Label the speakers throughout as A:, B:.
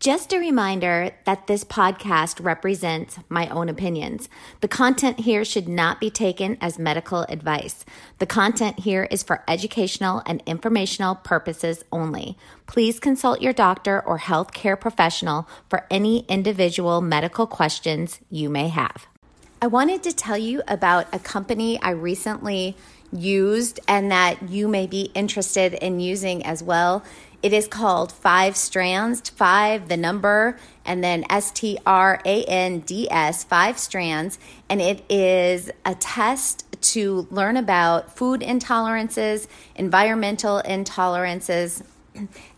A: Just a reminder that this podcast represents my own opinions. The content here should not be taken as medical advice. The content here is for educational and informational purposes only. Please consult your doctor or healthcare professional for any individual medical questions you may have. I wanted to tell you about a company I recently used and that you may be interested in using as well. It is called Five Strands, five, the number, and then S T R A N D S, five strands. And it is a test to learn about food intolerances, environmental intolerances,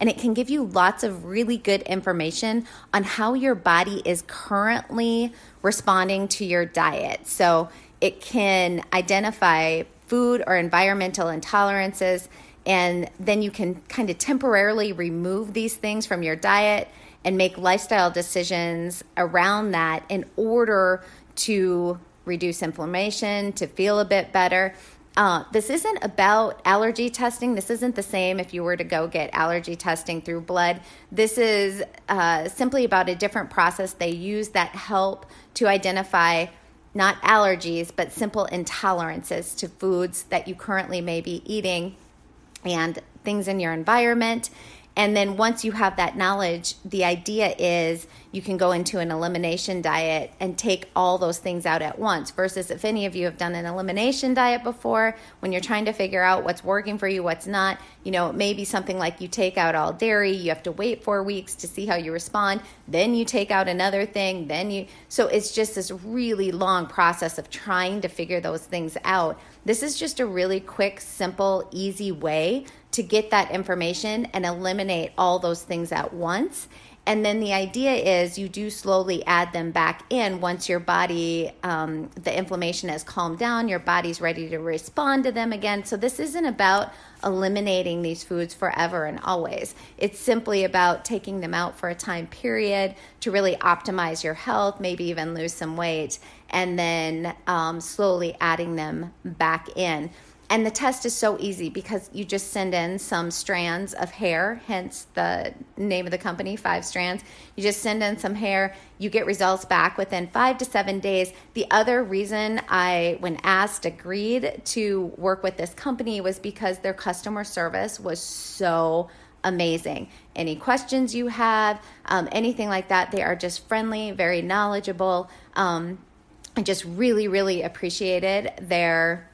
A: and it can give you lots of really good information on how your body is currently responding to your diet. So it can identify food or environmental intolerances and then you can kind of temporarily remove these things from your diet and make lifestyle decisions around that in order to reduce inflammation, to feel a bit better. Uh, this isn't about allergy testing. This isn't the same if you were to go get allergy testing through blood. This is uh, simply about a different process they use that help to identify not allergies, but simple intolerances to foods that you currently may be eating and things in your environment. And then once you have that knowledge, the idea is you can go into an elimination diet and take all those things out at once. Versus if any of you have done an elimination diet before, when you're trying to figure out what's working for you, what's not, you know, it may be something like you take out all dairy, you have to wait four weeks to see how you respond, then you take out another thing, then you. So it's just this really long process of trying to figure those things out. This is just a really quick, simple, easy way to get that information and eliminate all those things at once. And then the idea is you do slowly add them back in once your body, um, the inflammation has calmed down, your body's ready to respond to them again. So this isn't about eliminating these foods forever and always. It's simply about taking them out for a time period to really optimize your health, maybe even lose some weight, and then um, slowly adding them back in. And the test is so easy because you just send in some strands of hair, hence the name of the company, Five Strands. You just send in some hair, you get results back within five to seven days. The other reason I, when asked, agreed to work with this company was because their customer service was so amazing. Any questions you have, um, anything like that, they are just friendly, very knowledgeable. Um, I just really, really appreciated their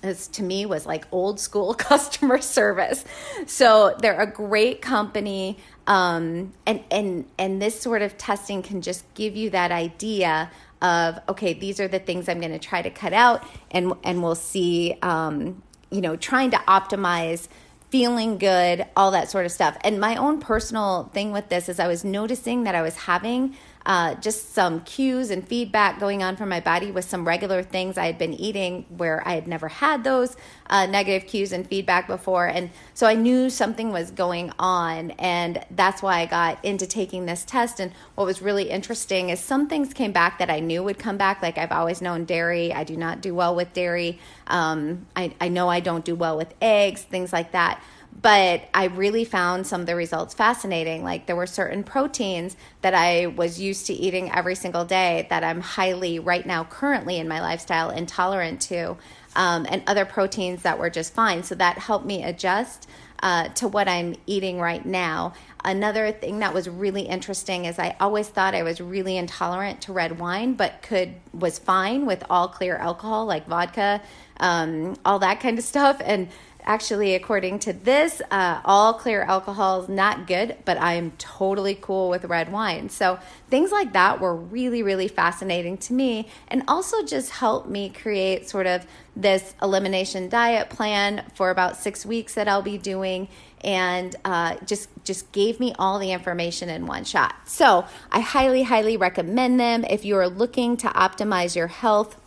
A: this to me was like old school customer service. So they're a great company, um, and and and this sort of testing can just give you that idea of okay, these are the things I'm going to try to cut out, and and we'll see. Um, you know, trying to optimize feeling good, all that sort of stuff. And my own personal thing with this is I was noticing that I was having uh, just some cues and feedback going on from my body with some regular things I had been eating where I had never had those uh, negative cues and feedback before. And so I knew something was going on. And that's why I got into taking this test. And what was really interesting is some things came back that I knew would come back. Like I've always known dairy, I do not do well with dairy. Um, I, I know I don't do well with eggs, things like that but I really found some of the results fascinating. Like there were certain proteins that I was used to eating every single day that I'm highly, right now, currently in my lifestyle, intolerant to, um, and other proteins that were just fine. So that helped me adjust uh, to what I'm eating right now. Another thing that was really interesting is I always thought I was really intolerant to red wine, but could was fine with all clear alcohol like vodka, um, all that kind of stuff, and actually, according to this, uh, all clear alcohol is not good, but I am totally cool with red wine. So things like that were really, really fascinating to me and also just helped me create sort of this elimination diet plan for about six weeks that I'll be doing and uh, just just gave me all the information in one shot. So I highly, highly recommend them if you are looking to optimize your health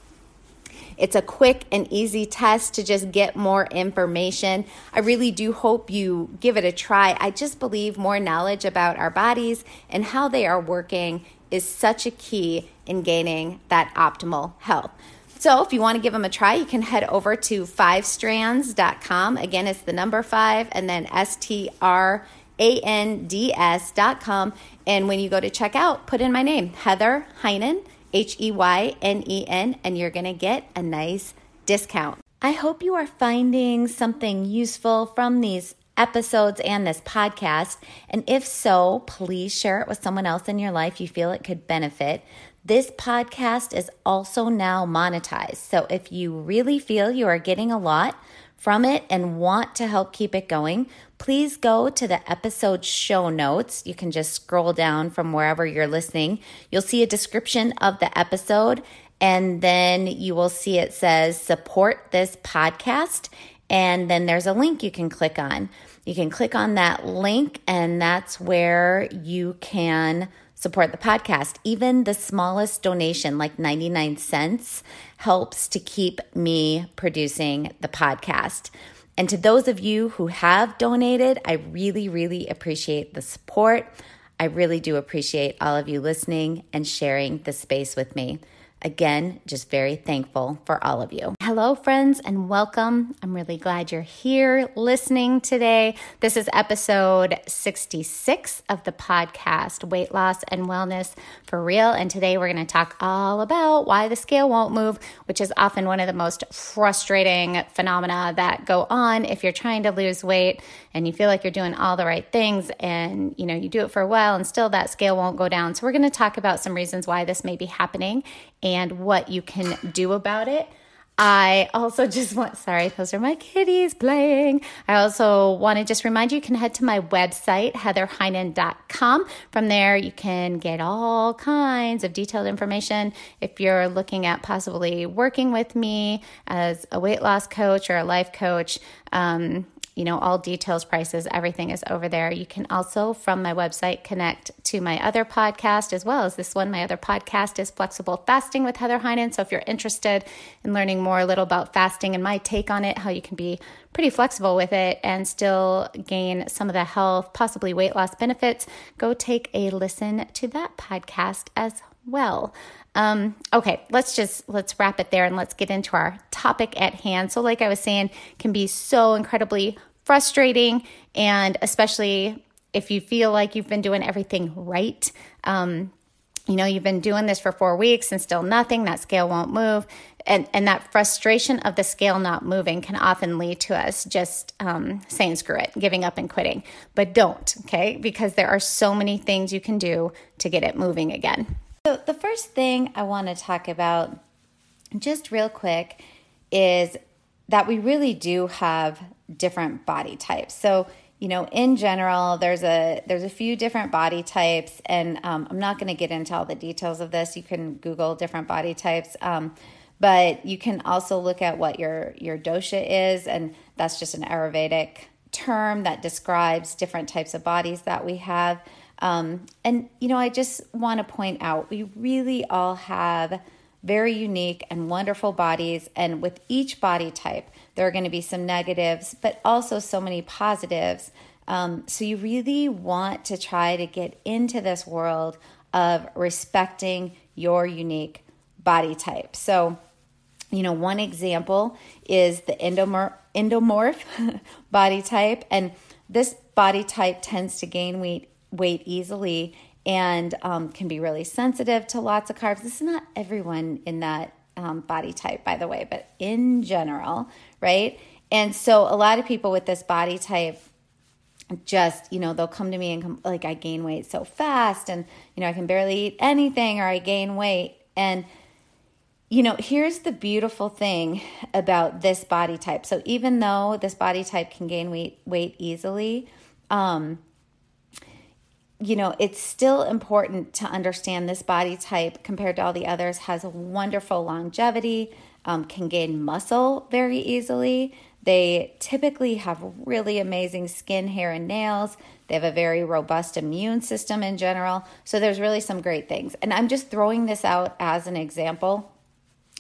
A: it's a quick and easy test to just get more information. I really do hope you give it a try. I just believe more knowledge about our bodies and how they are working is such a key in gaining that optimal health. So, if you want to give them a try, you can head over to fivestrands.com. Again, it's the number five and then S T R A N D S.com. And when you go to check out, put in my name, Heather Heynen. H E Y N E N, and you're going to get a nice discount. I hope you are finding something useful from these episodes and this podcast. And if so, please share it with someone else in your life you feel it could benefit. This podcast is also now monetized. So if you really feel you are getting a lot from it and want to help keep it going, please go to the episode show notes. You can just scroll down from wherever you're listening. You'll see a description of the episode, and then you will see it says support this podcast. And then there's a link you can click on. You can click on that link, and that's where you can support the podcast. Even the smallest donation, like 99 cents, helps to keep me producing the podcast. And to those of you who have donated, I really, really appreciate the support. I really do appreciate all of you listening and sharing the space with me. Again, just very thankful for all of you. Hello, friends, and welcome. I'm really glad you're here listening today. This is episode 66 of the podcast, Weight Loss and Wellness for Real. And today we're going to talk all about why the scale won't move, which is often one of the most frustrating phenomena that go on if you're trying to lose weight and you feel like you're doing all the right things and you know you do it for a while and still that scale won't go down. So we're going to talk about some reasons why this may be happening and what you can do about it. I also just want, sorry, those are my kitties playing. I also want to just remind you, you can head to my website, heatherheynen.com. From there, you can get all kinds of detailed information. If you're looking at possibly working with me as a weight loss coach or a life coach, um, you know, all details, prices, everything is over there. You can also, from my website, connect to my other podcast as well as this one. My other podcast is Flexible Fasting with Heather Heynen. So if you're interested in learning more a little about fasting and my take on it, how you can be pretty flexible with it and still gain some of the health, possibly weight loss benefits, go take a listen to that podcast as well. Um, okay, let's just let's wrap it there and let's get into our topic at hand. So, like I was saying, can be so incredibly frustrating, and especially if you feel like you've been doing everything right. Um, you know, you've been doing this for four weeks and still nothing. That scale won't move, and and that frustration of the scale not moving can often lead to us just um, saying screw it, giving up and quitting. But don't, okay? Because there are so many things you can do to get it moving again. So, the first thing I want to talk about, just real quick, is that we really do have different body types. So, you know, in general, there's a there's a few different body types, and um, I'm not going to get into all the details of this. You can Google different body types, um, but you can also look at what your your dosha is, and that's just an Ayurvedic term that describes different types of bodies that we have. Um, and, you know, I just want to point out we really all have very unique and wonderful bodies. And with each body type, there are going to be some negatives, but also so many positives. Um, so you really want to try to get into this world of respecting your unique body type. So, you know, one example is the endomorph, endomorph body type. And this body type tends to gain weight weight easily and um, can be really sensitive to lots of carbs. This is not everyone in that um, body type, by the way, but in general, right? And so a lot of people with this body type just, you know, they'll come to me and come, like, I gain weight so fast and, you know, I can barely eat anything or I gain weight. And you know, here's the beautiful thing about this body type. So even though this body type can gain weight weight easily, um, you know, it's still important to understand this body type compared to all the others has wonderful longevity, um, can gain muscle very easily. They typically have really amazing skin, hair, and nails. They have a very robust immune system in general. So there's really some great things. And I'm just throwing this out as an example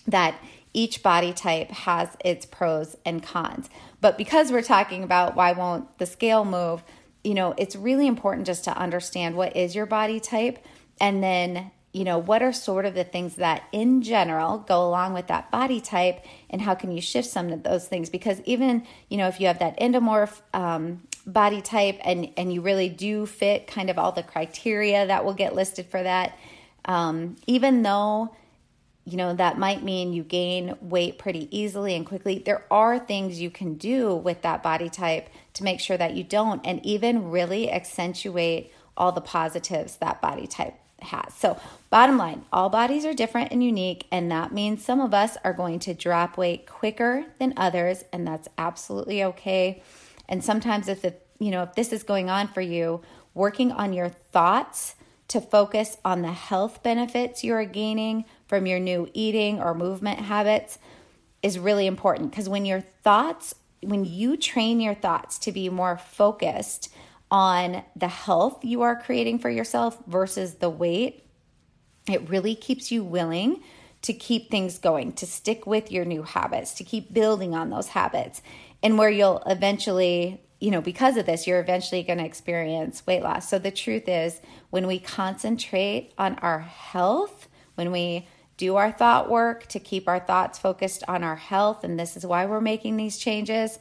A: that each body type has its pros and cons. But because we're talking about why won't the scale move, you know, it's really important just to understand what is your body type and then, you know, what are sort of the things that in general go along with that body type and how can you shift some of those things? Because even, you know, if you have that endomorph um, body type and, and you really do fit kind of all the criteria that will get listed for that, um, even though you know, that might mean you gain weight pretty easily and quickly. There are things you can do with that body type to make sure that you don't, and even really accentuate all the positives that body type has. So, bottom line, all bodies are different and unique, and that means some of us are going to drop weight quicker than others, and that's absolutely okay. And sometimes, if the you know, if this is going on for you, working on your thoughts to focus on the health benefits you're gaining from your new eating or movement habits is really important because when your thoughts, when you train your thoughts to be more focused on the health you are creating for yourself versus the weight, it really keeps you willing to keep things going, to stick with your new habits, to keep building on those habits. And where you'll eventually, you know, because of this, you're eventually going to experience weight loss. So the truth is, when we concentrate on our health, when we do our thought work to keep our thoughts focused on our health. And this is why we're making these changes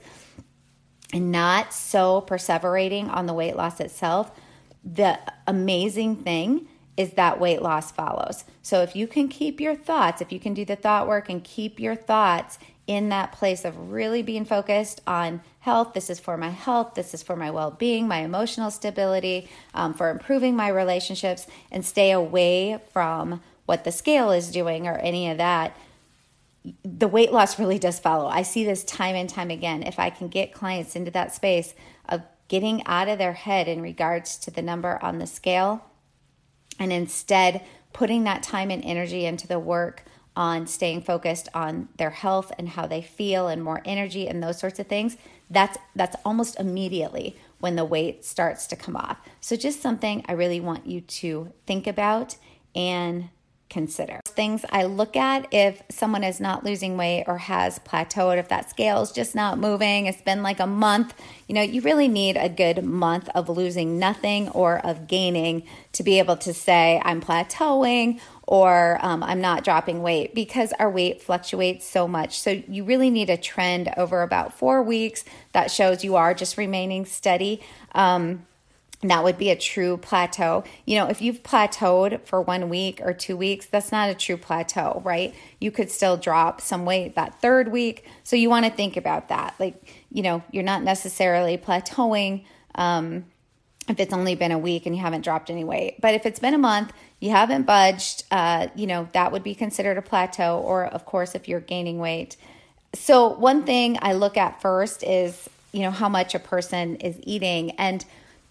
A: and not so perseverating on the weight loss itself. The amazing thing is that weight loss follows. So if you can keep your thoughts, if you can do the thought work and keep your thoughts in that place of really being focused on health. This is for my health. This is for my well being, my emotional stability, um, for improving my relationships, and stay away from what the scale is doing or any of that, the weight loss really does follow. I see this time and time again. If I can get clients into that space of getting out of their head in regards to the number on the scale and instead putting that time and energy into the work on staying focused on their health and how they feel and more energy and those sorts of things that's that's almost immediately when the weight starts to come off so just something i really want you to think about and consider. Things I look at if someone is not losing weight or has plateaued, if that scale is just not moving, it's been like a month, you know, you really need a good month of losing nothing or of gaining to be able to say, I'm plateauing or um, I'm not dropping weight because our weight fluctuates so much. So you really need a trend over about four weeks that shows you are just remaining steady. Um, that would be a true plateau. You know, if you've plateaued for one week or two weeks, that's not a true plateau, right? You could still drop some weight that third week. So you want to think about that. Like, you know, you're not necessarily plateauing um, if it's only been a week and you haven't dropped any weight. But if it's been a month, you haven't budged, uh, you know, that would be considered a plateau. Or, of course, if you're gaining weight. So, one thing I look at first is, you know, how much a person is eating. And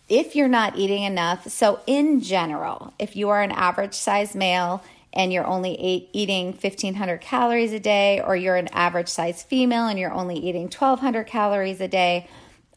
A: if you're not eating enough, so in general, if you are an average size male and you're only eating 1500 calories a day, or you're an average size female and you're only eating 1200 calories a day,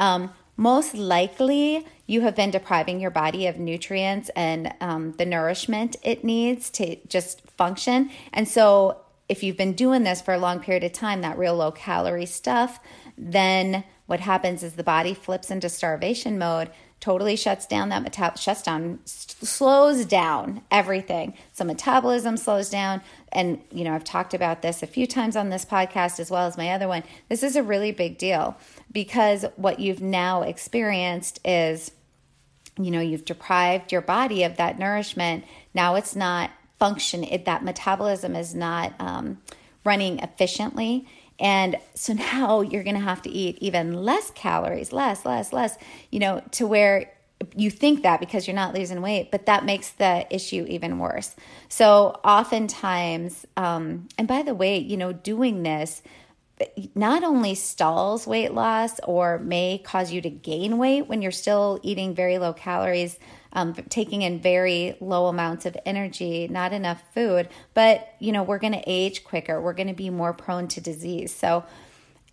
A: um, most likely you have been depriving your body of nutrients and um, the nourishment it needs to just function. And so, if you've been doing this for a long period of time, that real low calorie stuff, then what happens is the body flips into starvation mode totally shuts down that metab shuts down slows down everything. So metabolism slows down. And you know i've talked about this a few times on this podcast as well as my other one. This is a really big deal because what you've now experienced is you know you've deprived your body of that nourishment now it's not function it, that metabolism is not um, running efficiently and so now you're going to have to eat even less calories, less, less, less, you know, to where you think that because you're not losing weight, but that makes the issue even worse. So, oftentimes, um, and by the way, you know, doing this not only stalls weight loss or may cause you to gain weight when you're still eating very low calories, um, taking in very low amounts of energy, not enough food, but you know, we're going to age quicker. We're going to be more prone to disease. So,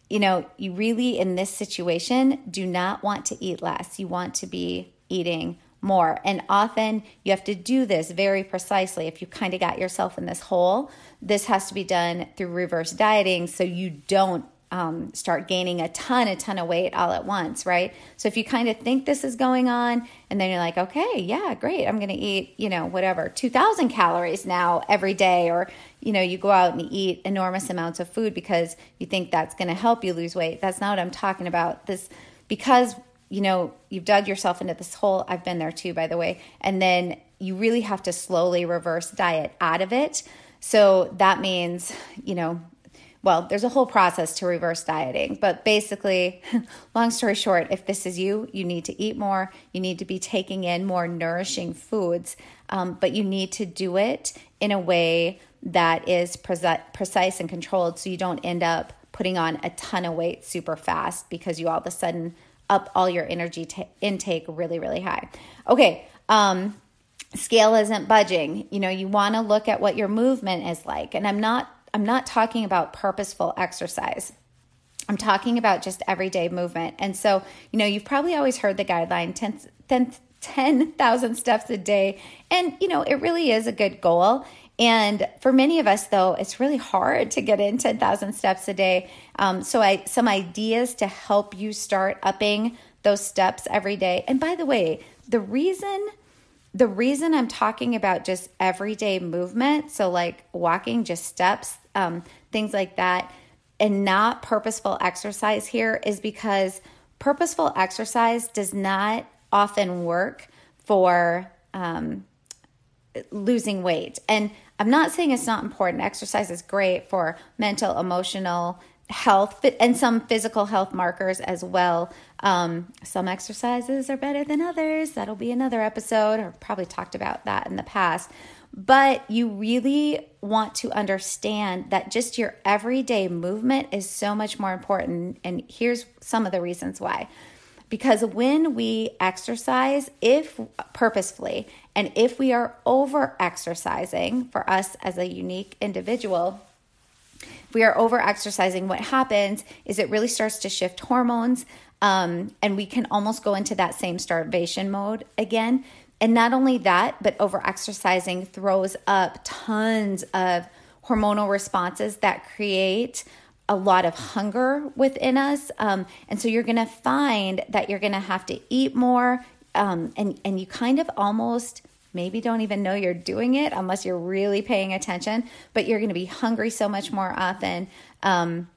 A: you know, you really in this situation do not want to eat less. You want to be eating more. And often you have to do this very precisely. If you kind of got yourself in this hole, this has to be done through reverse dieting so you don't um, start gaining a ton, a ton of weight all at once, right? So if you kind of think this is going on, and then you're like, okay, yeah, great, I'm going to eat, you know, whatever, 2,000 calories now every day, or, you know, you go out and eat enormous amounts of food because you think that's going to help you lose weight. That's not what I'm talking about. This, because you know, you've dug yourself into this hole. I've been there too, by the way. And then you really have to slowly reverse diet out of it. So that means, you know, well, there's a whole process to reverse dieting, but basically, long story short, if this is you, you need to eat more, you need to be taking in more nourishing foods, um, but you need to do it in a way that is pre- precise and controlled so you don't end up putting on a ton of weight super fast because you all of a sudden up all your energy t- intake really, really high. Okay, um, scale isn't budging. You know, you want to look at what your movement is like. And I'm not I'm not talking about purposeful exercise. I'm talking about just everyday movement. And so, you know, you've probably always heard the guideline 10,000 10, steps a day. And, you know, it really is a good goal. And for many of us, though, it's really hard to get in 10,000 steps a day. Um, so, I some ideas to help you start upping those steps every day. And by the way, the reason the reason I'm talking about just everyday movement, so like walking, just steps, um, things like that, and not purposeful exercise here, is because purposeful exercise does not often work for um, losing weight. And I'm not saying it's not important. Exercise is great for mental, emotional health, and some physical health markers as well. Um, some exercises are better than others. That'll be another episode, or probably talked about that in the past. But you really want to understand that just your everyday movement is so much more important. And here's some of the reasons why. Because when we exercise, if purposefully, and if we are over exercising for us as a unique individual, if we are over exercising, what happens is it really starts to shift hormones, um, and we can almost go into that same starvation mode again. And not only that, but over exercising throws up tons of hormonal responses that create a lot of hunger within us. Um, and so you're going to find that you're going to have to eat more. Um, and, and you kind of almost maybe don't even know you're doing it unless you're really paying attention, but you're going to be hungry so much more often. Um,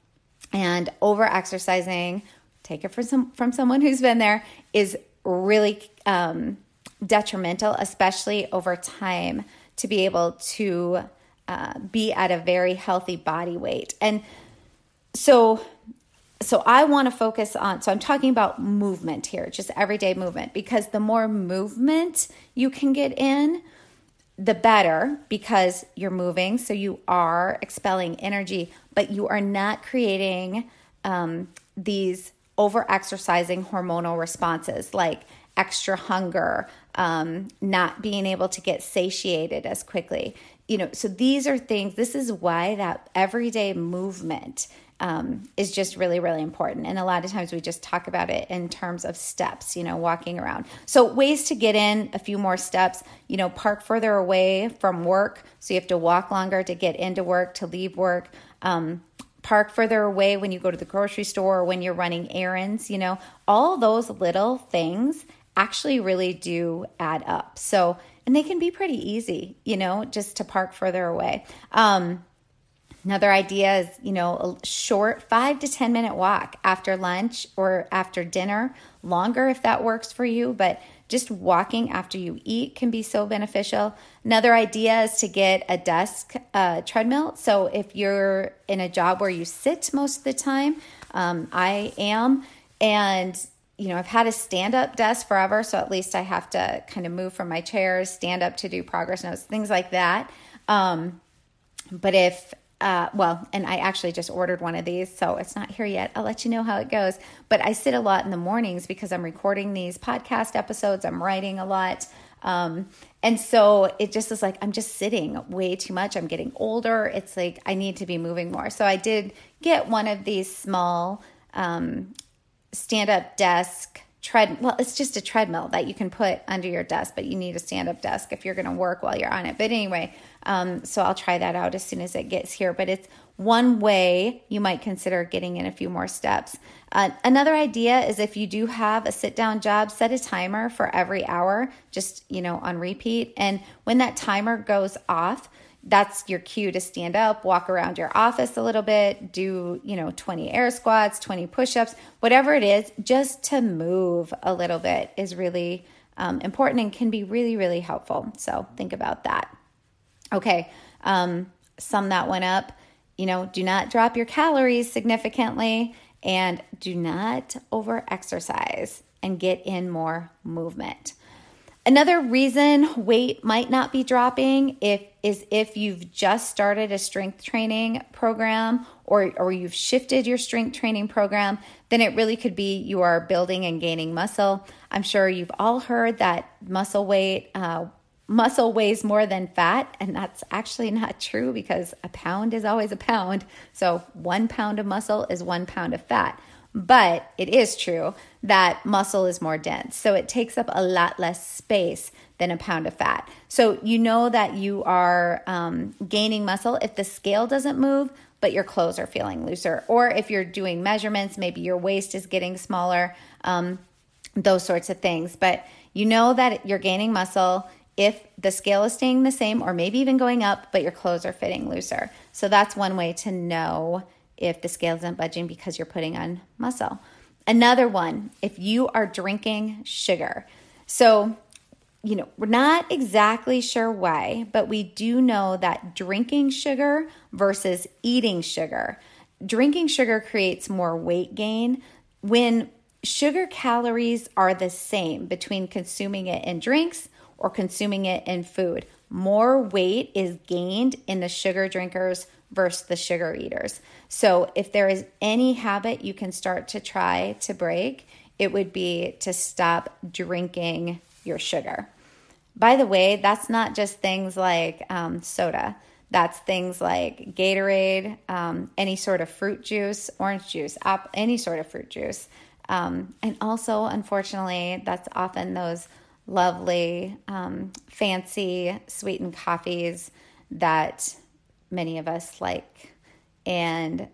A: and over exercising, take it from, some, from someone who's been there, is really um, detrimental, especially over time, to be able to uh, be at a very healthy body weight. And so so I want to focus on so I'm talking about movement here, just everyday movement because the more movement you can get in, the better because you're moving, so you are expelling energy, but you are not creating um, these over exercising hormonal responses like extra hunger, um, not being able to get satiated as quickly. You know, so these are things, this is why that everyday movement um, is just really, really important. And a lot of times we just talk about it in terms of steps, you know, walking around. So, ways to get in a few more steps, you know, park further away from work. So, you have to walk longer to get into work, to leave work. Um, park further away when you go to the grocery store or when you're running errands, you know, all those little things actually really do add up. So, and they can be pretty easy, you know, just to park further away. Um, Another idea is, you know, a short five to 10 minute walk after lunch or after dinner, longer if that works for you, but just walking after you eat can be so beneficial. Another idea is to get a desk uh, treadmill. So if you're in a job where you sit most of the time, um, I am, and you know, I've had a stand up desk forever, so at least I have to kind of move from my chairs, stand up to do progress notes, things like that. Um, but if uh, well, and I actually just ordered one of these, so it's not here yet. I'll let you know how it goes. But I sit a lot in the mornings because I'm recording these podcast episodes, I'm writing a lot. Um, and so it just is like I'm just sitting way too much. I'm getting older. It's like I need to be moving more. So I did get one of these small um, stand up desk tread well it's just a treadmill that you can put under your desk but you need a stand up desk if you're going to work while you're on it. But anyway um, so i'll try that out as soon as it gets here. But it's one way you might consider getting in a few more steps. Uh, another idea is if you do have a sit down job set a timer for every hour just you know on repeat. And when that timer goes off that's your cue to stand up, walk around your office a little bit, do, you know, 20 air squats, 20 push ups, whatever it is, just to move a little bit is really um, important and can be really, really helpful. So think about that. Okay, um, sum that one up. You know, do not drop your calories significantly and do not over exercise and get in more movement. Another reason weight might not be dropping if is if you've just started a strength training program or or you've shifted your strength training program, then it really could be you are building and gaining muscle. I'm sure you've all heard that muscle weight uh, muscle weighs more than fat, and that's actually not true because a pound is always a pound. So one pound of muscle is one pound of fat. But it is true that muscle is more dense. So it takes up a lot less space than a pound of fat. So you know that you are um, gaining muscle if the scale doesn't move, but your clothes are feeling looser. Or if you're doing measurements, maybe your waist is getting smaller, um, those sorts of things. But you know that you're gaining muscle if the scale is staying the same or maybe even going up, but your clothes are fitting looser. So that's one way to know if the scale isn't budging because you're putting on muscle. Another one, if you are drinking sugar. So, you know, we're not exactly sure why, but we do know that drinking sugar versus eating sugar, drinking sugar creates more weight gain when sugar calories are the same between consuming it in drinks or consuming it in food. More weight is gained in the sugar drinkers versus the sugar eaters. So, if there is any habit you can start to try to break, it would be to stop drinking your sugar. By the way, that's not just things like um, soda. That's things like Gatorade, um, any sort of fruit juice, orange juice, ap- any sort of fruit juice. Um, and also, unfortunately, that's often those lovely, um, fancy sweetened coffees that many of us like. And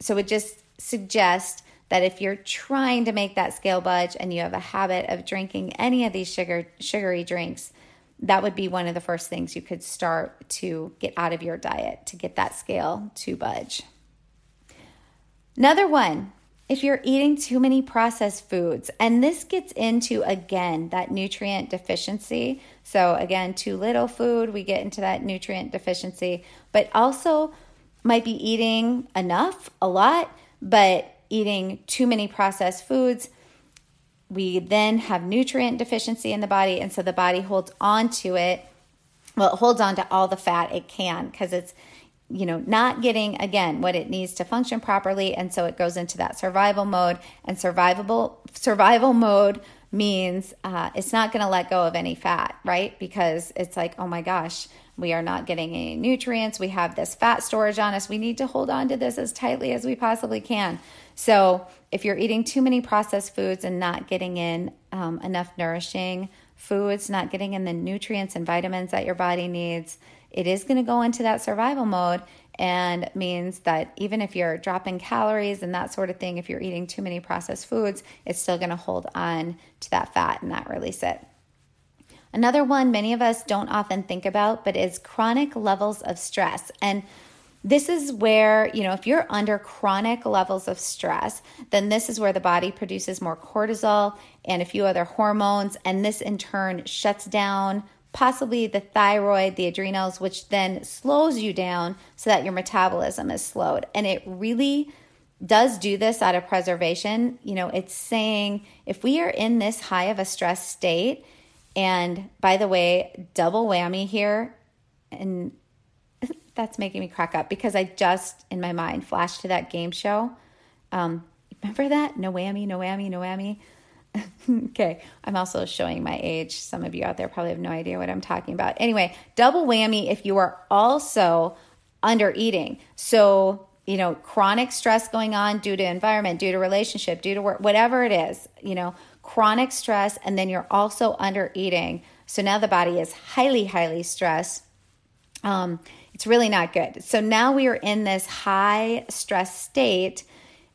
A: so it just suggests that if you're trying to make that scale budge and you have a habit of drinking any of these sugar sugary drinks, that would be one of the first things you could start to get out of your diet to get that scale to budge. Another one if you're eating too many processed foods. And this gets into, again, that nutrient deficiency. So, again, too little food, we get into that nutrient deficiency, but also might be eating enough, a lot, but eating too many processed foods. We then have nutrient deficiency in the body, and so the body holds on to it. Well, it holds on to all the fat it can because it's you know, not getting again what it needs to function properly, and so it goes into that survival mode. And survivable survival mode means uh, it's not going to let go of any fat, right? Because it's like, oh my gosh, we are not getting any nutrients. We have this fat storage on us. We need to hold on to this as tightly as we possibly can. So, if you're eating too many processed foods and not getting in um, enough nourishing foods, not getting in the nutrients and vitamins that your body needs, it is going to go into that survival mode and means that even if you're dropping calories and that sort of thing, if you're eating too many processed foods, it's still going to hold on to that fat and not release it. Another one many of us don't often think about, but is chronic levels of stress. And this is where, you know, if you're under chronic levels of stress, then this is where the body produces more cortisol and a few other hormones. And this in turn shuts down possibly the thyroid, the adrenals, which then slows you down so that your metabolism is slowed. And it really does do this out of preservation. You know, it's saying if we are in this high of a stress state, and by the way, double whammy here, and that's making me crack up because I just in my mind flashed to that game show. Um, remember that? No whammy, no whammy, no whammy. okay, I'm also showing my age. Some of you out there probably have no idea what I'm talking about. Anyway, double whammy if you are also under eating. So, you know, chronic stress going on due to environment, due to relationship, due to work, whatever it is, you know, chronic stress, and then you're also under eating. So now the body is highly, highly stressed. Um, it's really not good. So now we are in this high stress state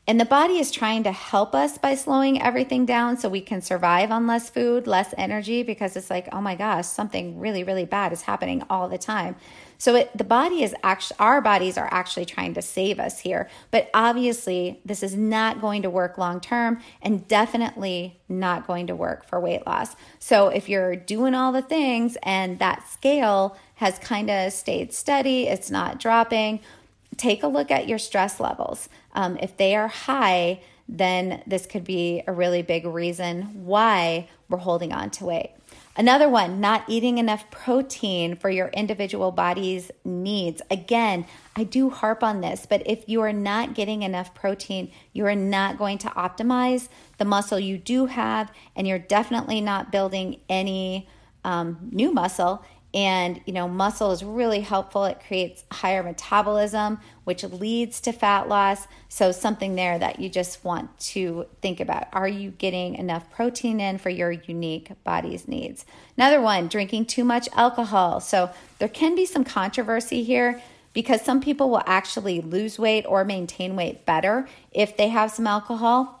A: and the body is trying to help us by slowing everything down so we can survive on less food, less energy, because it's like, oh my gosh, something really, really bad is happening all the time. So it, the body is actually, our bodies are actually trying to save us here. But obviously, this is not going to work long term and definitely not going to work for weight loss. So if you're doing all the things and that scale has kind of stayed steady, it's not dropping, take a look at your stress levels. Um, if they are high, then this could be a really big reason why we're holding on to weight. Another one, not eating enough protein for your individual body's needs. Again, I do harp on this, but if you are not getting enough protein, you are not going to optimize the muscle you do have, and you're definitely not building any um, new muscle and, you know, muscle is really helpful. It creates higher metabolism, which leads to fat loss. So, something there that you just want to think about. Are you getting enough protein in for your unique body's needs? Another one, drinking too much alcohol. So, there can be some controversy here because some people will actually lose weight or maintain weight better if they have some alcohol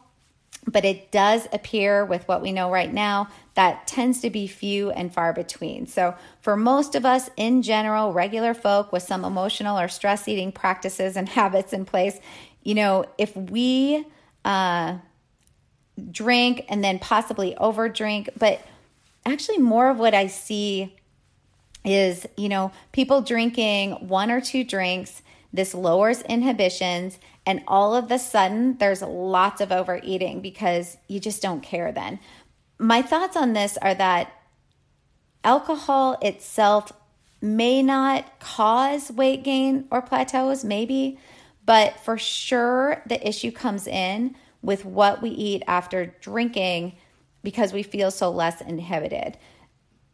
A: but it does appear with what we know right now that tends to be few and far between. So, for most of us in general, regular folk with some emotional or stress eating practices and habits in place, you know, if we uh, drink and then possibly overdrink, but actually, more of what I see is, you know, people drinking one or two drinks. This lowers inhibitions and all of the sudden, there's lots of overeating because you just don't care then. My thoughts on this are that alcohol itself may not cause weight gain or plateaus, maybe, but for sure the issue comes in with what we eat after drinking because we feel so less inhibited.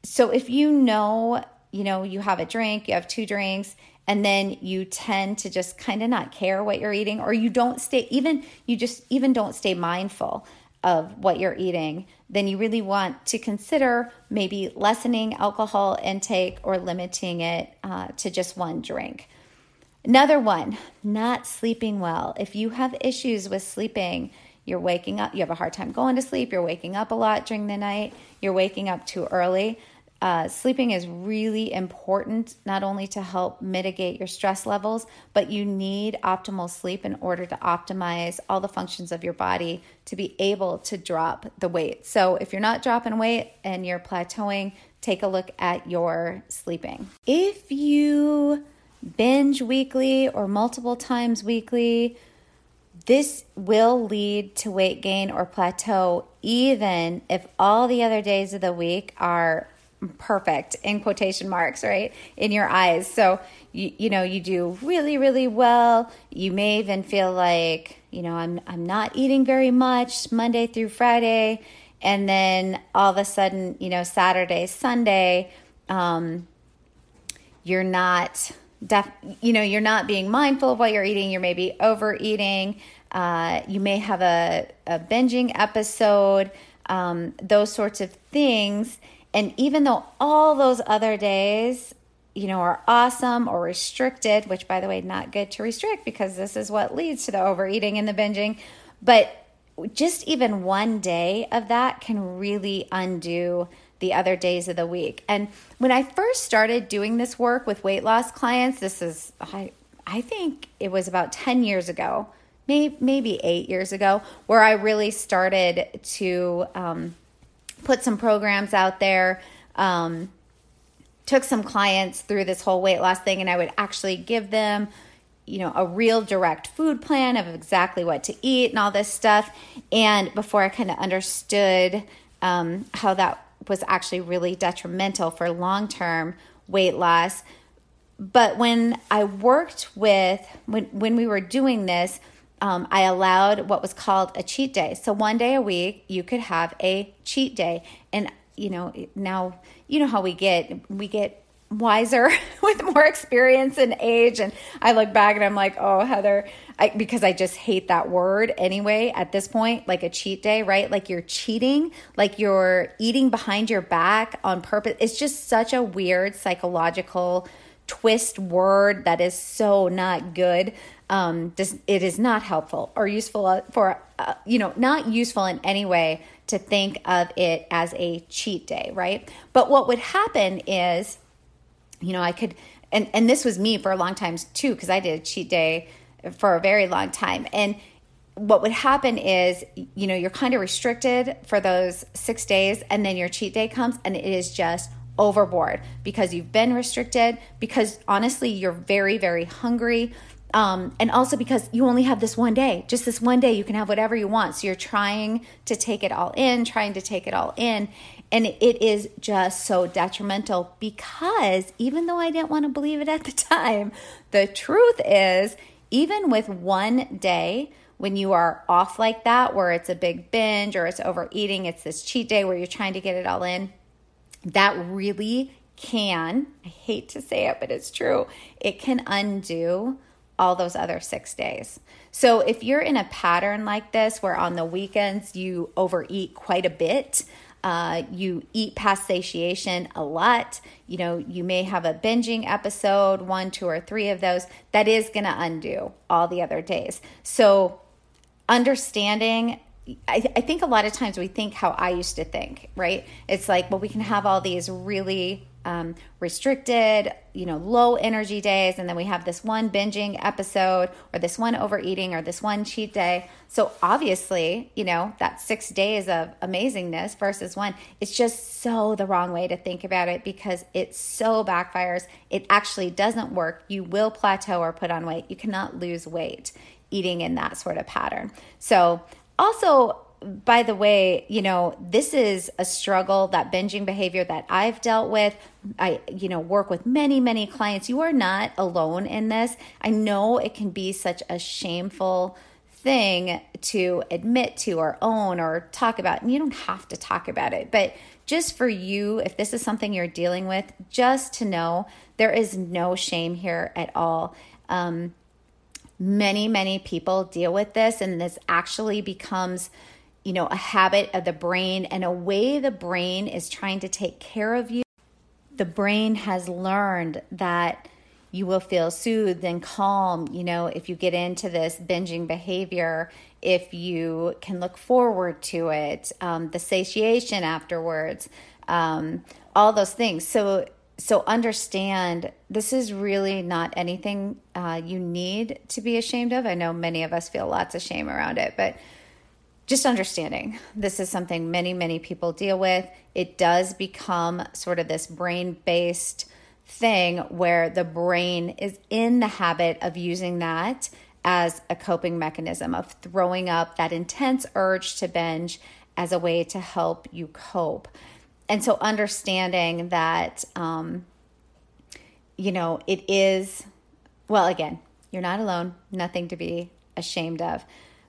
A: So if you know, you know, you have a drink, you have two drinks, and then you tend to just kind of not care what you're eating or you don't stay even you just even don't stay mindful of what you're eating then you really want to consider maybe lessening alcohol intake or limiting it uh, to just one drink. Another one not sleeping well. If you have issues with sleeping you're waking up you have a hard time going to sleep you're waking up a lot during the night you're waking up too early uh, sleeping is really important, not only to help mitigate your stress levels, but you need optimal sleep in order to optimize all the functions of your body to be able to drop the weight. So, if you're not dropping weight and you're plateauing, take a look at your sleeping. If you binge weekly or multiple times weekly, this will lead to weight gain or plateau, even if all the other days of the week are perfect in quotation marks, right? In your eyes. So, you, you know, you do really, really well. You may even feel like, you know, I'm, I'm not eating very much Monday through Friday. And then all of a sudden, you know, Saturday, Sunday, um, you're not, def- you know, you're not being mindful of what you're eating. You're maybe overeating. Uh, you may have a, a binging episode, um, those sorts of things and even though all those other days, you know, are awesome or restricted, which by the way, not good to restrict because this is what leads to the overeating and the binging. But just even one day of that can really undo the other days of the week. And when I first started doing this work with weight loss clients, this is, I, I think it was about 10 years ago, maybe, maybe eight years ago, where I really started to um, put some programs out there. Um, took some clients through this whole weight loss thing, and I would actually give them you know, a real direct food plan of exactly what to eat and all this stuff. And before I kind of understood um, how that was actually really detrimental for long term weight loss. But when I worked with, when, when we were doing this, um, I allowed what was called a cheat day. So one day a week, you could have a cheat day. And, you know, now, you know how we get, we get wiser with more experience and age. And I look back and I'm like, oh, Heather, I, because I just hate that word anyway at this point, like a cheat day, right? Like you're cheating, like you're eating behind your back on purpose. It's just such a weird psychological twist word that is so not good. Um, does, it is not helpful or useful for, uh, you know, not useful in any way to think of it as a cheat day, right? But what would happen is, you know, I could, and, and this was me for a long time too, because I did a cheat day for a very long time. And what would happen is, you know, you're kind of restricted for those six days, and then your cheat day comes, and it is just overboard because you've been restricted, because honestly, you're very, very hungry. Um, and also because you only have this one day, just this one day, you can have whatever you want. So you're trying to take it all in, trying to take it all in. And it is just so detrimental because even though I didn't want to believe it at the time, the truth is, even with one day, when you are off like that, where it's a big binge or it's overeating, it's this cheat day where you're trying to get it all in, that really can, I hate to say it, but it's true, it can undo all those other six days. So if you're in a pattern like this where on the weekends you overeat quite a bit, uh, you eat past satiation a lot. You know, you may have a binging episode, one, two, or three of those. That is going to undo all the other days. So, understanding I, th- I, think a lot of times we think how I used to think, right? It's like, well, we can have all these really um, restricted, you know, low energy days, and then we have this one binging episode, or this one overeating, or this one cheat day. So obviously, you know, that six days of amazingness versus one, it's just so the wrong way to think about it because it so backfires. It actually doesn't work. You will plateau or put on weight. You cannot lose weight eating in that sort of pattern. So also by the way, you know, this is a struggle, that binging behavior that I've dealt with. I, you know, work with many, many clients. You are not alone in this. I know it can be such a shameful thing to admit to or own or talk about. And you don't have to talk about it, but just for you, if this is something you're dealing with, just to know there is no shame here at all. Um, many, many people deal with this, and this actually becomes you know, a habit of the brain and a way the brain is trying to take care of you. The brain has learned that you will feel soothed and calm, you know, if you get into this binging behavior, if you can look forward to it, um, the satiation afterwards, um, all those things. So, so understand this is really not anything uh, you need to be ashamed of. I know many of us feel lots of shame around it, but just understanding this is something many, many people deal with. It does become sort of this brain based thing where the brain is in the habit of using that as a coping mechanism, of throwing up that intense urge to binge as a way to help you cope. And so, understanding that, um, you know, it is, well, again, you're not alone, nothing to be ashamed of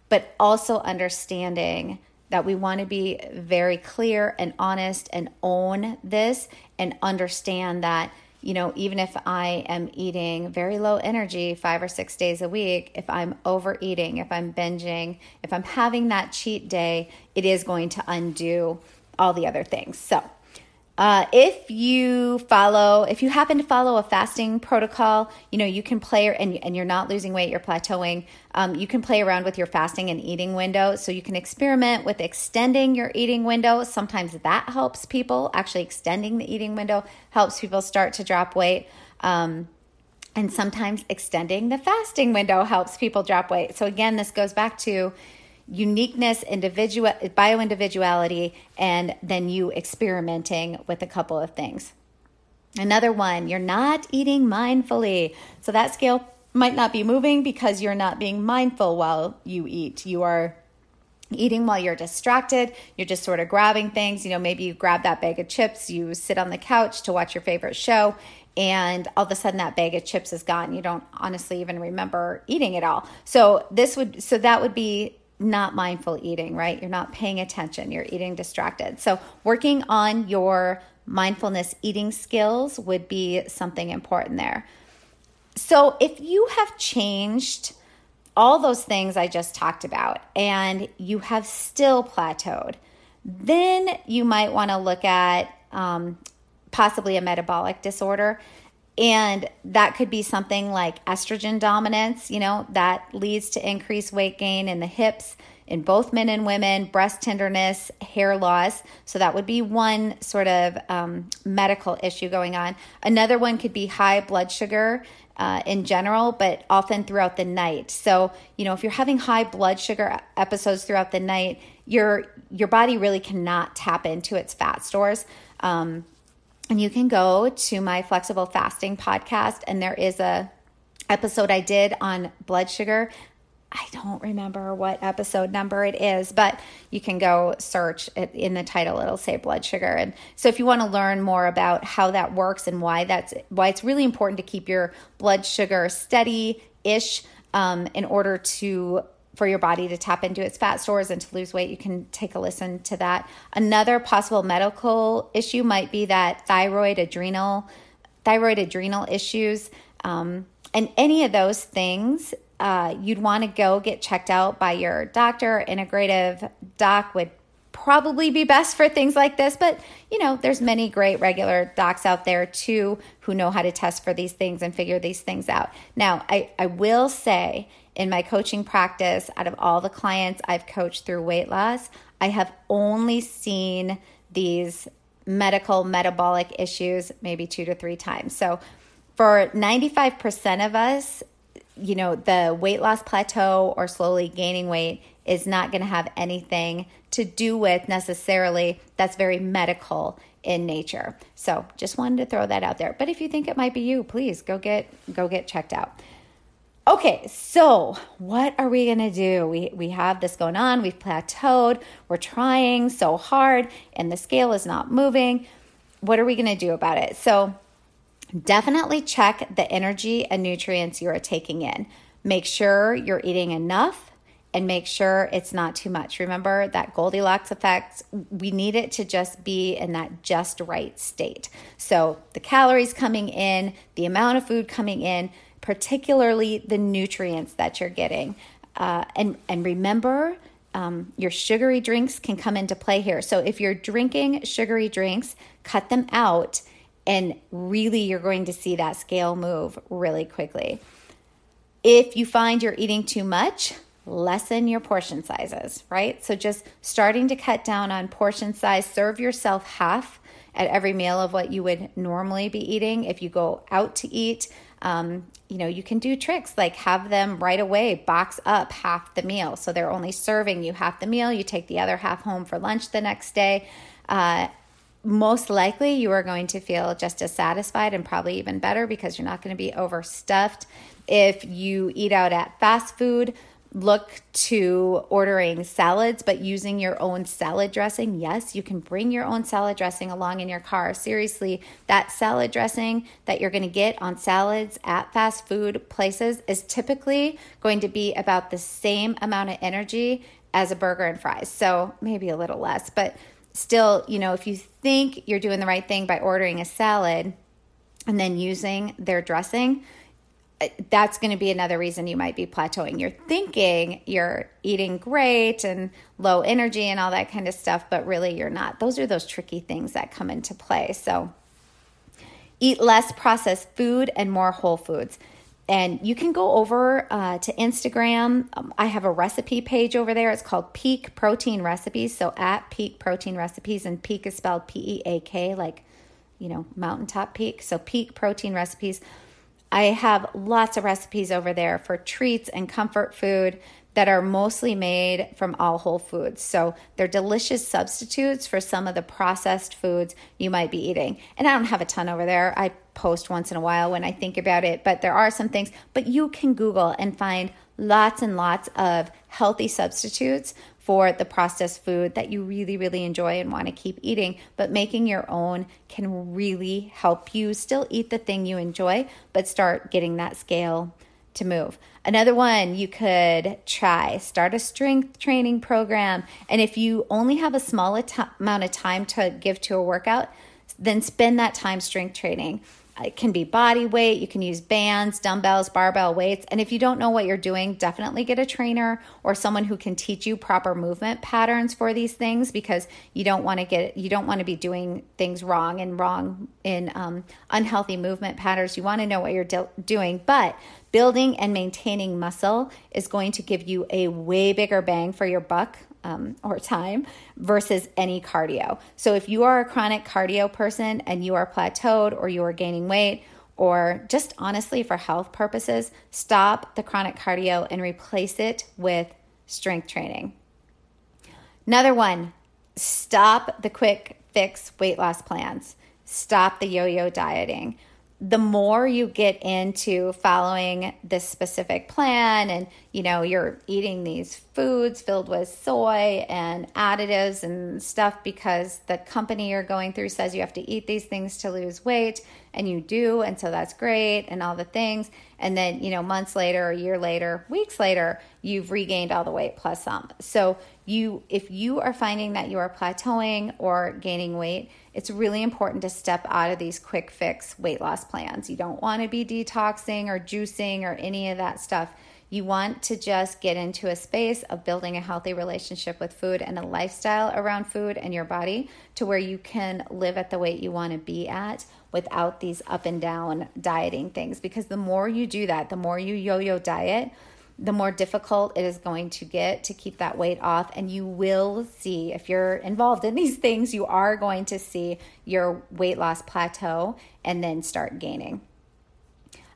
A: but also understanding that we want to be very clear and honest and own this and understand that you know even if i am eating very low energy 5 or 6 days a week if i'm overeating if i'm binging if i'm having that cheat day it is going to undo all the other things. So uh, if you follow, if you happen to follow a fasting protocol, you know, you can play and, and you're not losing weight, you're plateauing, um, you can play around with your fasting and eating window. So you can experiment with extending your eating window. Sometimes that helps people. Actually, extending the eating window helps people start to drop weight. Um, and sometimes extending the fasting window helps people drop weight. So again, this goes back to uniqueness, individual, bio individuality, and then you experimenting with a couple of things. Another one, you're not eating mindfully. So that scale might not be moving because you're not being mindful while you eat. You are eating while you're distracted. You're just sort of grabbing things. You know, maybe you grab that bag of chips, you sit on the couch to watch your favorite show, and all of a sudden that bag of chips is gone. You don't honestly even remember eating it all. So this would so that would be not mindful eating, right? You're not paying attention. You're eating distracted. So working on your mindfulness eating skills would be something important there. So if you have changed all those things I just talked about and you have still plateaued, then you might want to look at um, possibly a metabolic disorder. And that could be something like estrogen dominance, you know, that leads to increased weight gain in the hips in both men and women, breast tenderness, hair loss. So that would be one sort of um, medical issue going on. Another one could be high blood sugar. Uh, in general, but often throughout the night. So, you know, if you're having high blood sugar episodes throughout the night, your your body really cannot tap into its fat stores. Um, and you can go to my flexible fasting podcast and there is a episode I did on blood sugar. I don't remember what episode number it is, but you can go search it in the title. It'll say blood sugar. And so if you want to learn more about how that works and why that's why it's really important to keep your blood sugar steady ish um, in order to for your body to tap into its fat stores and to lose weight, you can take a listen to that. Another possible medical issue might be that thyroid adrenal thyroid adrenal issues. Um, and any of those things, uh, you'd want to go get checked out by your doctor. Integrative doc would probably be best for things like this but you know there's many great regular docs out there too who know how to test for these things and figure these things out now i, I will say in my coaching practice, out of all the clients I've coached through weight loss, I have only seen these medical metabolic issues maybe two to three times. So for 95% of us, you know, the weight loss plateau or slowly gaining weight is not going to have anything to do with necessarily that's very medical in nature. So, just wanted to throw that out there. But if you think it might be you, please go get go get checked out. Okay, so what are we to do? We, we have this going on. We've plateaued. We're trying so hard, and the scale is not moving. What are we to do about it? So, definitely check the energy and nutrients you are taking in. Make sure you're eating enough and make sure it's not too much. Remember that Goldilocks effect, we need it to just be in that just right state. So, the calories coming in, the amount of food coming in, particularly the nutrients that you're getting. Uh, and, and remember, um, your sugary drinks can come into play here. So if you're drinking sugary drinks, cut them out, and really you're going to see that scale move really quickly. If you find you're eating too much, lessen your portion sizes, right? So just starting to cut down on portion size, serve yourself half at every meal of what you would normally be eating if you go out to eat. Um, you know, you can do tricks like have them right away box up half the meal. So they're only serving you half the meal. You take the other half home for lunch the next day. Uh, most likely you are going to feel just as satisfied and probably even better because you're not going to be overstuffed. If you eat out at fast food, look to ordering salads, but using your own salad dressing. Yes, you can bring your own salad dressing along in your car. Seriously, that salad dressing that you're going to get on salads at fast food places is typically going to be about the same amount of energy as a burger and fries. So maybe a little less, but still, you know, if you think you're doing the right thing by ordering a salad and then using their dressing, that's going to be another reason you might be plateauing. You're thinking you're eating great and low energy and all that kind of stuff, but really you're not. Those are those tricky things that come into play. So, eat less processed food and more whole foods. And you can go over uh, to Instagram. Um, I have a recipe page over there. It's called Peak Protein Recipes. So, at Peak Protein Recipes, and Peak is spelled P E A K, like, you know, mountaintop peak. So, Peak Protein Recipes I have lots of recipes over there for treats and comfort food that are mostly made from all whole foods. So they're delicious substitutes for some of the processed foods you might be eating. And I don't have a ton over there. I post once in a while when I think about it, but there are some things. But you can Google and find lots and lots of healthy substitutes for the processed food that you really, really enjoy and want to keep eating. But making your own can really help you still eat the thing you enjoy, but start getting that scale to move. Another one you could try start a strength training program. And if you only have a small amount of time to give to a workout, then spend that time strength training. It can be body weight, you can use bands, dumbbells, barbell weights. And if you don't know what you're doing, definitely get a trainer or someone who can teach you proper movement patterns for these things because you don't want to get you don't want to be doing things wrong and wrong in um, unhealthy movement patterns. You want to know what you're de- doing, but building and maintaining muscle is going to give you a way bigger bang for your buck um, or time versus any cardio. So if you are a chronic cardio person and you are plateaued or you are gaining weight, or just honestly for health purposes, stop the chronic cardio and replace it with strength training. Another one, stop the quick fix weight loss plans. Stop the yo yo dieting the more you get into following this specific plan and you know you're eating these foods filled with soy and additives and stuff because the company you're going through says you have to eat these things to lose weight and you do and so that's great and all the things. And then you know months later a year later weeks later you've regained all the weight plus some. So you if you are finding that you are plateauing or gaining weight it's really important to step out of these quick fix weight loss plans you don't want to be detoxing or juicing or any of that stuff you want to just get into a space of building a healthy relationship with food and a lifestyle around food and your body to where you can live at the weight you want to be at without these up and down dieting things. Because the more you do that, the more you yo yo diet, the more difficult it is going to get to keep that weight off. And you will see, if you're involved in these things, you are going to see your weight loss plateau and then start gaining.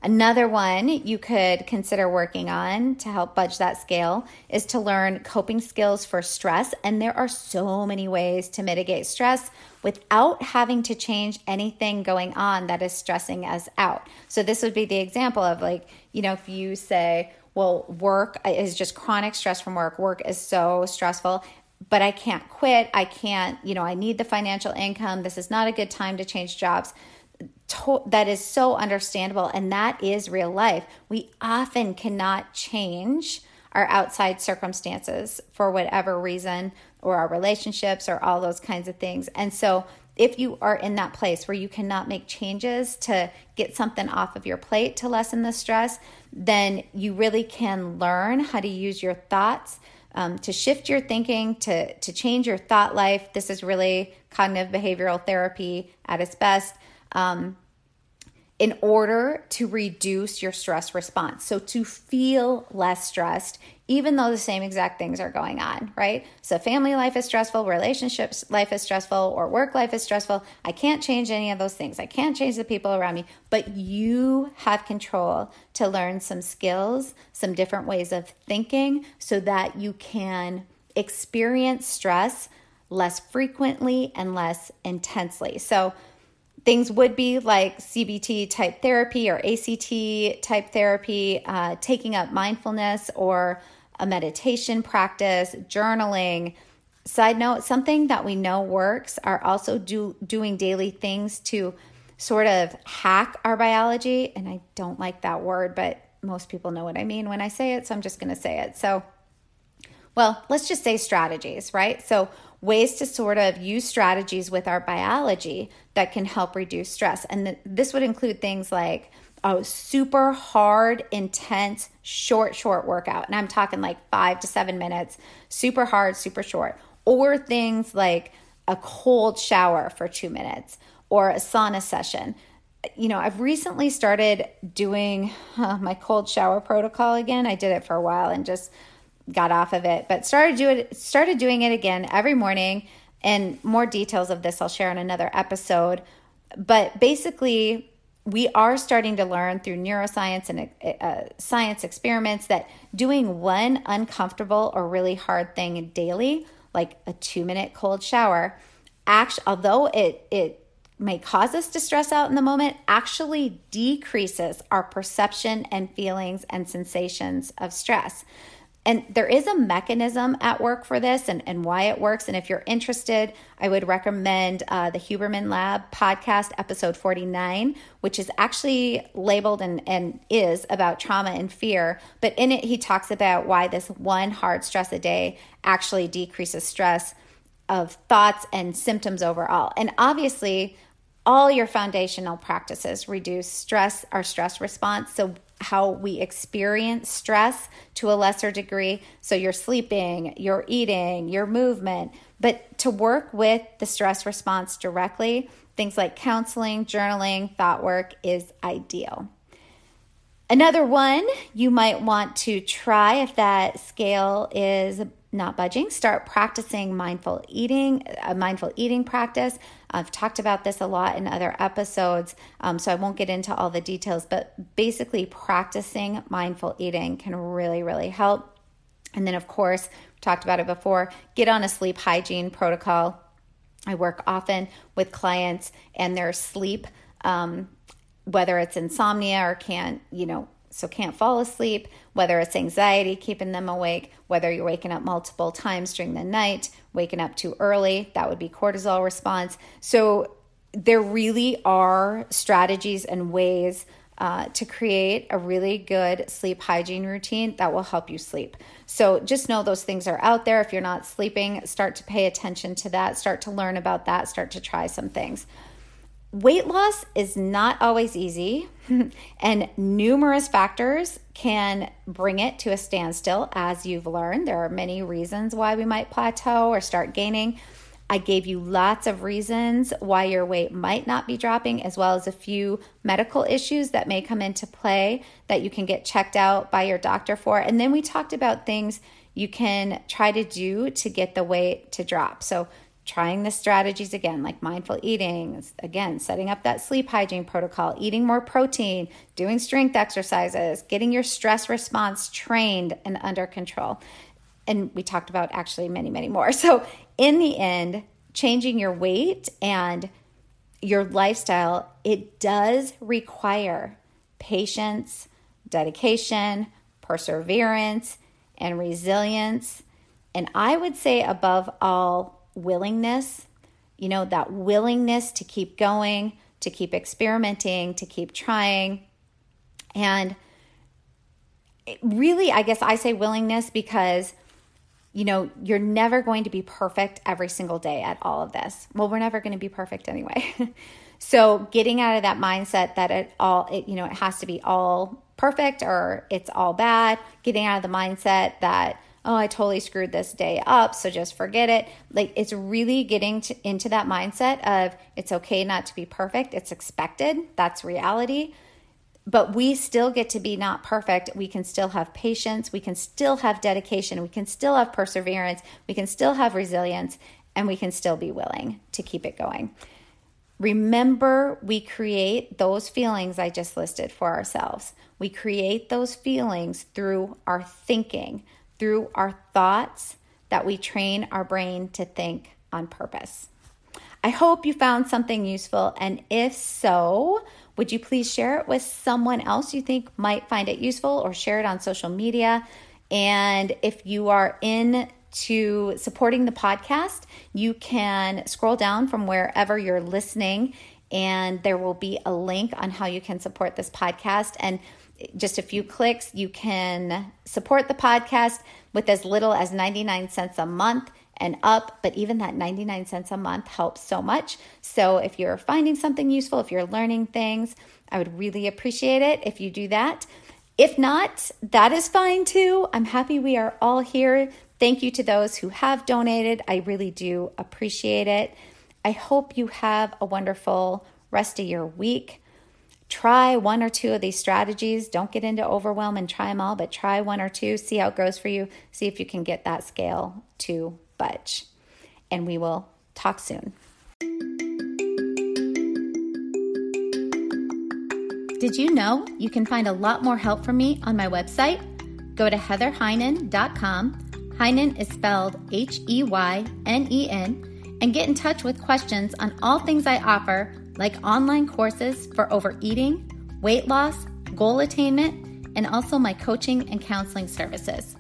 A: Another one you could consider working on to help budge that scale is to learn coping skills for stress. And there are so many ways to mitigate stress without having to change anything going on that is stressing us out. So, this would be the example of like, you know, if you say, well, work is just chronic stress from work, work is so stressful but I can't quit. I can't, you know, I need the financial income. This is not a good time to change jobs to- that is so understandable and that is real life. We often cannot change our outside circumstances for whatever reason or our relationships or all those kinds of things. And so if you are in that place where you cannot make changes to get something off of your plate to lessen the stress, then you really can learn how to use your thoughts um, to shift your thinking, to, to change your thought life. This is really cognitive behavioral therapy at its best um, in order to reduce your stress response. So, to feel less stressed, even though the same exact things are going on, right? So, family life is stressful, relationships life is stressful, or work life is stressful. I can't change any of those things. I can't change the people around me, but you have control to learn some skills, some different ways of thinking so that you can experience stress less frequently and less intensely. So, things would be like CBT type therapy or ACT type therapy, uh, taking up mindfulness or a meditation practice, journaling. Side note, something that we know works are also do, doing daily things to sort of hack our biology. And I don't like that word, but most people know what I mean when I say it. So I'm just going to say it. So, well, let's just say strategies, right? So, ways to sort of use strategies with our biology that can help reduce stress. And th- this would include things like a super hard, intense, short, short workout. And I'm talking like five to seven minutes, super hard, super short. Or things like a cold shower for two minutes or a sauna session. You know, I've recently started doing uh, my cold shower protocol again. I did it for a while and just got off of it, but started do it started doing it again every morning. And more details of this I'll share in another episode. But basically, we are starting to learn through neuroscience and uh, science experiments that doing one uncomfortable or really hard thing daily, like a two minute cold shower, actually, although it, it may cause us to stress out in the moment, actually decreases our perception and feelings and sensations of stress. And there is a mechanism at work for this and, and why it works. And if you're interested, I would recommend uh, the Huberman Lab podcast, episode 49, which is actually labeled and, and is about trauma and fear. But in it, he talks about why this one hard stress a day actually decreases stress of thoughts and symptoms overall. And obviously, all your foundational practices reduce stress, our stress response. So how we experience stress to a lesser degree. So, you're sleeping, you're eating, your movement, but to work with the stress response directly, things like counseling, journaling, thought work is ideal. Another one you might want to try if that scale is not budging, start practicing mindful eating, a mindful eating practice. I've talked about this a lot in other episodes, um, so I won't get into all the details, but basically, practicing mindful eating can really, really help. And then, of course, talked about it before get on a sleep hygiene protocol. I work often with clients and their sleep, um, whether it's insomnia or can't, you know, so can't fall asleep, whether it's anxiety keeping them awake, whether you're waking up multiple times during the night, waking up too early, that would be cortisol response. So there really are strategies and ways uh, to create a really good sleep hygiene routine that will help you sleep. So just know those things are out there. If you're not sleeping, start to pay attention to that, start to learn about that, start to try some things. Weight loss is not always easy, and numerous factors can bring it to a standstill, as you've learned. There are many reasons why we might plateau or start gaining. I gave you lots of reasons why your weight might not be dropping, as well as a few medical issues that may come into play that you can get checked out by your doctor for. And then we talked about things you can try to do to get the weight to drop. So, trying the strategies again, like mindful eating, again, setting up that sleep hygiene protocol, eating more protein, doing strength exercises, getting your stress response trained and under control. And we talked about actually many, many more. So, in the end, changing your weight and your lifestyle, it does require patience, dedication, perseverance, and resilience. And I would say, above all, willingness, you know, that willingness to keep going, to keep experimenting, to keep trying. And really, I guess I say willingness because, you know, you're never going to be perfect every single day at all of this. Well, we're never going to be perfect anyway. so, getting out of that mindset that it all, it, you know, it has to be all perfect or it's all bad, getting out of the mindset that, oh, I totally screwed this day up, so just forget it. Like it's really getting to, into that mindset of it's okay not to be perfect, it's expected, that's reality. But we still get to be not perfect. We can still have patience, we can still have dedication, we can still have perseverance, we can still have resilience, and we can still be willing to keep it going. Remember, we create those feelings I just listed for ourselves. We create those feelings through our thinking, through our thoughts that we train our brain to think on purpose. I hope you found something useful, and if so, would you please share it with someone else you think might find it useful or share it on social media? And if you are in to supporting the podcast, you can scroll down from wherever you're listening, and there will be a link on how you can support this podcast. And just a few clicks, you can support the podcast with as little as 99 cents a month and up, but even that 99 cents a month helps so much. So if you're finding something useful, if you're learning things, I would really appreciate it if you do that. If not, that is fine too. I'm happy we are all here. Thank you to those who have donated. I really do appreciate it. I hope you have a wonderful rest of your week try one or two of these strategies. Don't get into overwhelm and try them all, but try one or two, see how it goes for you, see if you can get that scale to budge. And we will talk soon. Did you know you can find a lot more help from me on my website? Go to heatherheynen.com. Heynen is spelled H E Y N E N and get in touch with questions on all things I offer like online courses for overeating, weight loss, goal attainment, and also my coaching and counseling services.